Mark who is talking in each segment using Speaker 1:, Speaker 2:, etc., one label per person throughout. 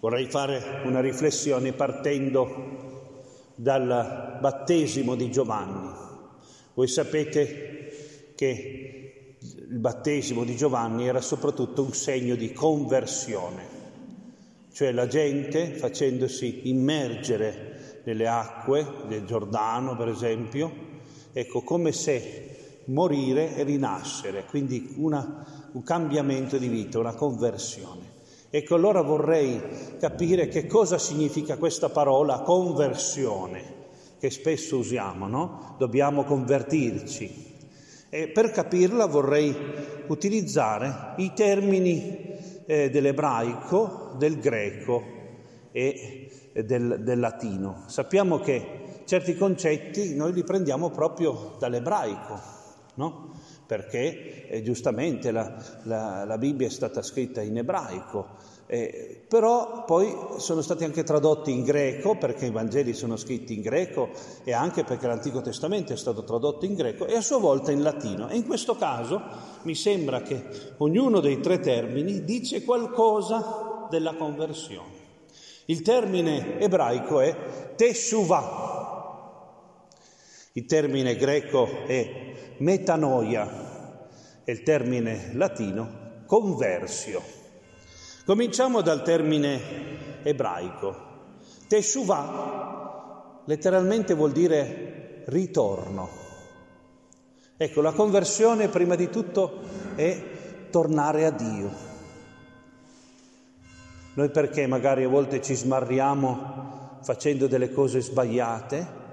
Speaker 1: Vorrei fare una riflessione partendo dal battesimo di Giovanni. Voi sapete che il battesimo di Giovanni era soprattutto un segno di conversione, cioè la gente facendosi immergere nelle acque del Giordano, per esempio, ecco come se morire e rinascere, quindi una, un cambiamento di vita, una conversione. Ecco, allora vorrei capire che cosa significa questa parola conversione, che spesso usiamo, no? Dobbiamo convertirci. E per capirla vorrei utilizzare i termini eh, dell'ebraico, del greco e del, del latino. Sappiamo che certi concetti noi li prendiamo proprio dall'ebraico, no? Perché eh, giustamente la, la, la, Bibbia è stata scritta in ebraico, eh, però poi sono stati anche tradotti in greco, perché i Vangeli sono scritti in greco e anche perché l'Antico Testamento è stato tradotto in greco e a sua volta in latino. E in questo caso mi sembra che ognuno dei tre termini dice qualcosa della conversione. Il termine ebraico è teshuvah, il termine greco è metanoia e il termine latino conversio. Cominciamo dal termine ebraico. Teshuvah letteralmente vuol dire ritorno. Ecco, la conversione prima di tutto è tornare a Dio. Noi perché magari a volte ci smarriamo facendo delle cose sbagliate,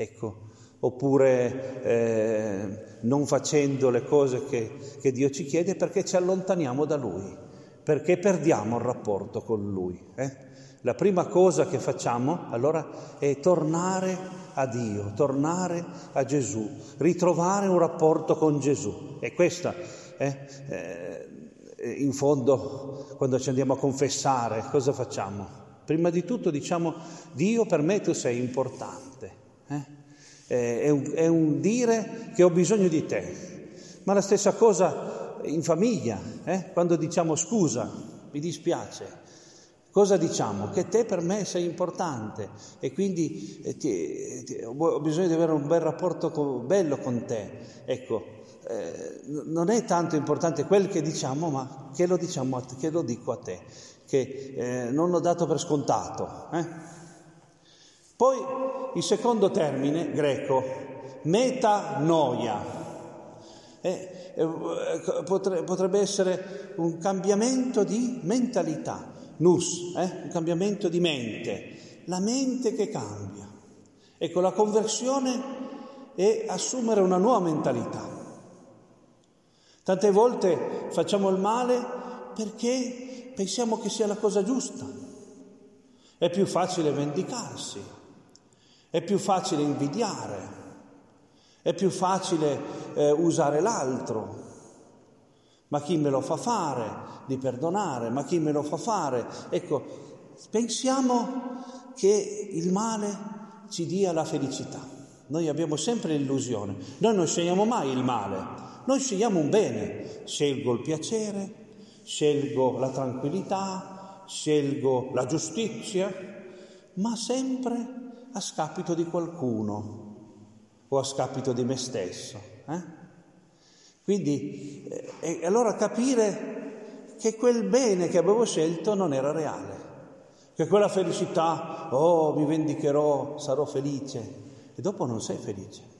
Speaker 1: ecco, oppure eh, non facendo le cose che, che Dio ci chiede perché ci allontaniamo da Lui, perché perdiamo il rapporto con Lui. Eh? La prima cosa che facciamo allora è tornare a Dio, tornare a Gesù, ritrovare un rapporto con Gesù. E questa, eh, eh, in fondo, quando ci andiamo a confessare, cosa facciamo? Prima di tutto diciamo, Dio per me tu sei importante. Eh? È, un, è un dire che ho bisogno di te. Ma la stessa cosa in famiglia, eh? quando diciamo scusa, mi dispiace. Cosa diciamo? Che te per me sei importante e quindi eh, ti, ti, ho bisogno di avere un bel rapporto con, bello con te. Ecco, eh, non è tanto importante quel che diciamo, ma che lo, diciamo, che lo dico a te, che eh, non l'ho dato per scontato. Eh? Poi il secondo termine greco, metanoia, eh, eh, potrebbe essere un cambiamento di mentalità, nus, eh, un cambiamento di mente, la mente che cambia. Ecco, la conversione è assumere una nuova mentalità. Tante volte facciamo il male perché pensiamo che sia la cosa giusta. È più facile vendicarsi, è più facile invidiare, è più facile eh, usare l'altro. Ma chi me lo fa fare di perdonare? Ma chi me lo fa fare? Ecco, pensiamo che il male ci dia la felicità. Noi abbiamo sempre l'illusione. Noi non scegliamo mai il male, noi scegliamo un bene. Scelgo il piacere, scelgo la tranquillità, scelgo la giustizia, ma sempre a scapito di qualcuno o a scapito di me stesso. Eh? Quindi, eh, allora capire che quel bene che avevo scelto non era reale, che quella felicità, oh mi vendicherò, sarò felice, e dopo non sei felice.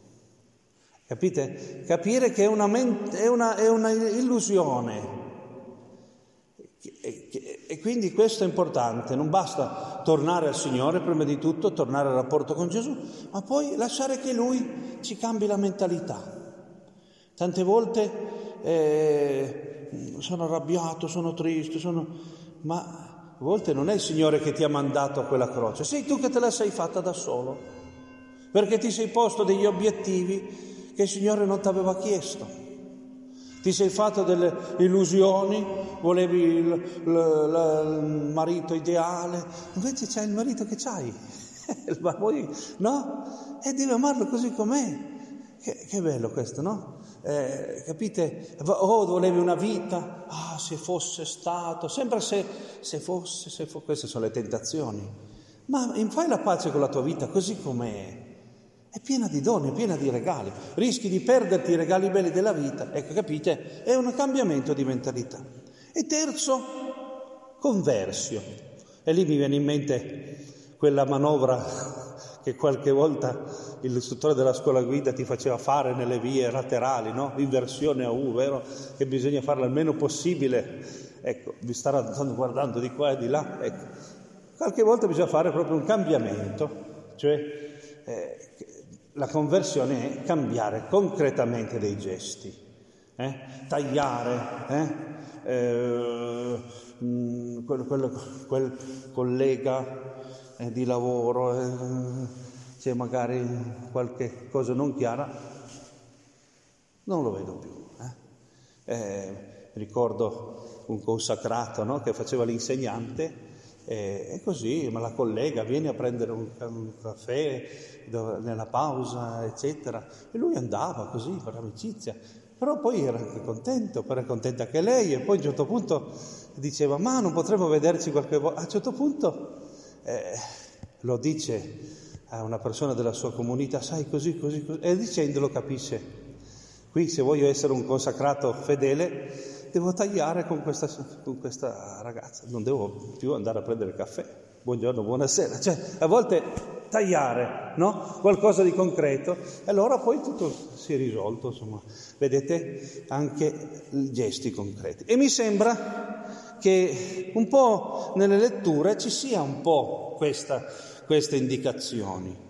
Speaker 1: Capite? Capire che è una, è una, è una illusione e quindi questo è importante, non basta tornare al Signore prima di tutto, tornare al rapporto con Gesù, ma poi lasciare che Lui ci cambi la mentalità. Tante volte eh, sono arrabbiato, sono triste, sono... ma a volte non è il Signore che ti ha mandato a quella croce, sei tu che te la sei fatta da solo, perché ti sei posto degli obiettivi che il Signore non ti aveva chiesto. Ti sei fatto delle illusioni, volevi il, il, il marito ideale, invece c'è il marito che c'hai, no? E devi amarlo così com'è. Che, che bello questo, no? eh, capite? Oh, volevi una vita, ah, se fosse stato, sembra se, se fosse, se fosse, queste sono le tentazioni. Ma fai la pace con la tua vita così com'è. È piena di doni, è piena di regali. Rischi di perderti i regali belli della vita. Ecco, capite? È un cambiamento di mentalità. E terzo, conversio. E lì mi viene in mente quella manovra che qualche volta l'istruttore della scuola guida ti faceva fare nelle vie laterali, no? Inversione a U, vero? Che bisogna farla il meno possibile. Ecco, vi stanno guardando di qua e di là. Ecco. Qualche volta bisogna fare proprio un cambiamento, cioè eh, la conversione è cambiare concretamente dei gesti, eh? tagliare, eh? eh mm, quel, quel, quel collega eh, di lavoro, eh, c'è magari qualche cosa non chiara, non lo vedo più. Eh. eh ricordo un consacrato no, che faceva l'insegnante e così, ma la collega viene a prendere un, un caffè nella pausa, eccetera, e lui andava così per amicizia, però poi era anche contento, era contenta anche lei. E poi a un certo punto diceva ma non potremmo vederci qualche volta, a un certo punto eh, lo dice a una persona della sua comunità, sai così, così, così, e dicendolo capisce. Qui se voglio essere un consacrato fedele, devo tagliare con questa, con questa ragazza, non devo più andare a prendere caffè. Buongiorno, buonasera. Cioè, a volte tagliare, no? Qualcosa di concreto, e allora poi tutto si è risolto, insomma. Vedete anche gesti concreti. E mi sembra che un po' nelle letture ci sia un po' questa, queste indicazioni.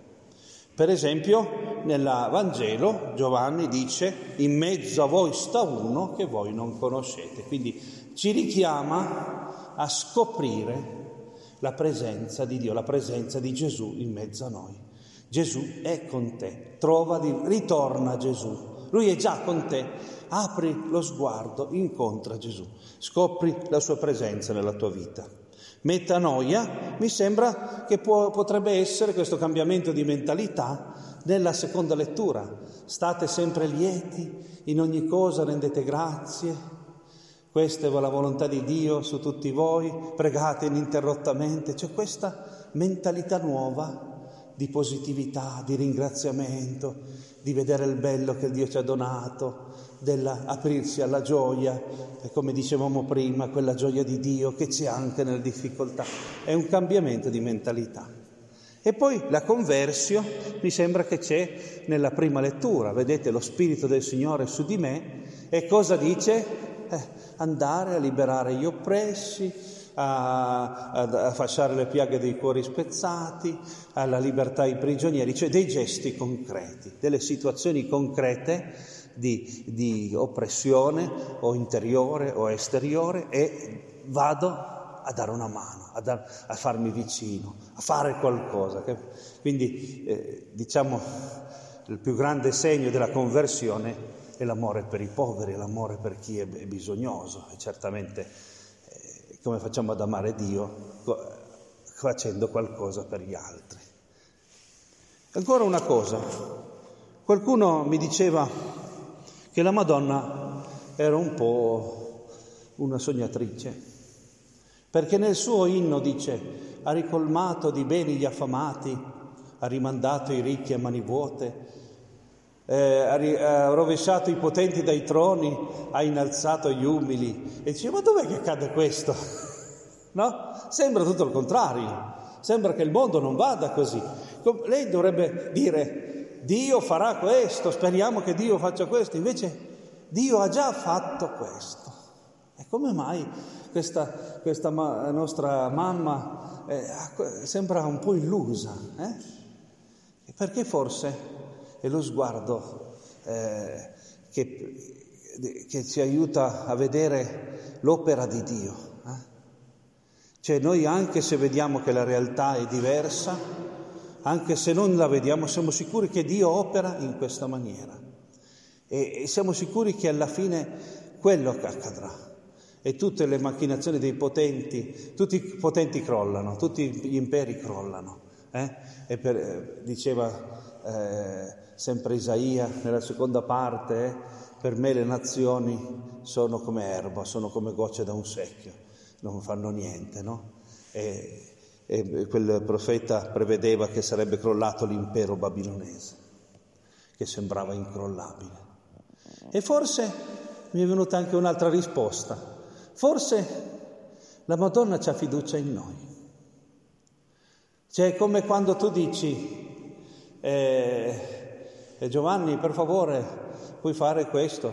Speaker 1: Per esempio, nel Vangelo Giovanni dice, in mezzo a voi sta uno che voi non conoscete. Quindi ci richiama a scoprire la presenza di Dio, la presenza di Gesù in mezzo a noi. Gesù è con te, trova di, ritorna Gesù, lui è già con te, apri lo sguardo, incontra Gesù, scopri la sua presenza nella tua vita. Metanoia mi sembra che può, potrebbe essere questo cambiamento di mentalità nella seconda lettura. State sempre lieti, in ogni cosa rendete grazie. Questa è la volontà di Dio su tutti voi, pregate ininterrottamente. C'è questa mentalità nuova di positività, di ringraziamento, di vedere il bello che Dio ci ha donato, dell'aprirsi alla gioia, e come dicevamo prima, quella gioia di Dio che c'è anche nelle difficoltà. È un cambiamento di mentalità. E poi la conversio mi sembra che c'è nella prima lettura, vedete lo Spirito del Signore su di me e cosa dice? Eh, andare a liberare gli oppressi, a, a, a, fasciare le piaghe dei cuori spezzati, alla libertà ai prigionieri, cioè dei gesti concreti, delle situazioni concrete di, di oppressione o interiore o esteriore e vado a dare una mano, a, dar, a farmi vicino, a fare qualcosa. Quindi eh, diciamo il più grande segno della conversione è l'amore per i poveri, l'amore per chi è bisognoso e certamente come facciamo ad amare Dio facendo qualcosa per gli altri. Ancora una cosa, qualcuno mi diceva che la Madonna era un po' una sognatrice, perché nel suo inno dice ha ricolmato di beni gli affamati, ha rimandato i ricchi a mani vuote, eh, ha, rovesciato i potenti dai troni, ha innalzato gli umili. E dice, ma dov'è che accade questo? no? Sembra tutto il contrario. Sembra che il mondo non vada così. Lei dovrebbe dire, Dio farà questo, speriamo che Dio faccia questo. Invece Dio ha già fatto questo. E come mai questa, questa ma, nostra mamma eh, sembra un po' illusa? Eh? Perché forse è lo sguardo eh, che, che, ci aiuta a vedere l'opera di Dio. Eh? Cioè noi anche se vediamo che la realtà è diversa, anche se non la vediamo, siamo sicuri che Dio opera in questa maniera e, e siamo sicuri che alla fine quello che accadrà e tutte le macchinazioni dei potenti, tutti i potenti crollano, tutti gli imperi crollano. Eh? E per, diceva eh, sempre Isaia nella seconda parte, per me le nazioni sono come erba, sono come gocce da un secchio, non fanno niente, no? E, e quel profeta prevedeva che sarebbe crollato l'impero babilonese, che sembrava incrollabile. E forse mi è venuta anche un'altra risposta. Forse la Madonna ha fiducia in noi. Cioè, è come quando tu dici, eh, eh, Giovanni, per favore, puoi fare questo.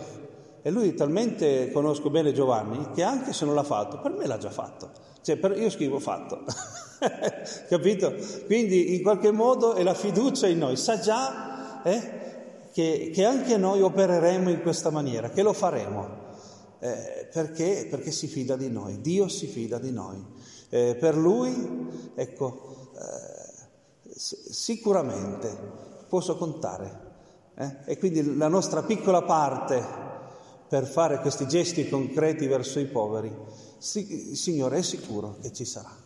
Speaker 1: E lui talmente conosco bene Giovanni che anche se non l'ha fatto, per me l'ha già fatto. Cioè, per, io scrivo fatto. Capito? Quindi in qualche modo è la fiducia in noi, sa già eh, che, che, anche noi opereremo in questa maniera, che lo faremo. Eh, perché? Perché si fida di noi, Dio si fida di noi. Eh, per Lui, ecco, eh, sicuramente posso contare. Eh? E quindi la nostra piccola parte per fare questi gesti concreti verso i poveri, sì, Signore è sicuro che ci sarà.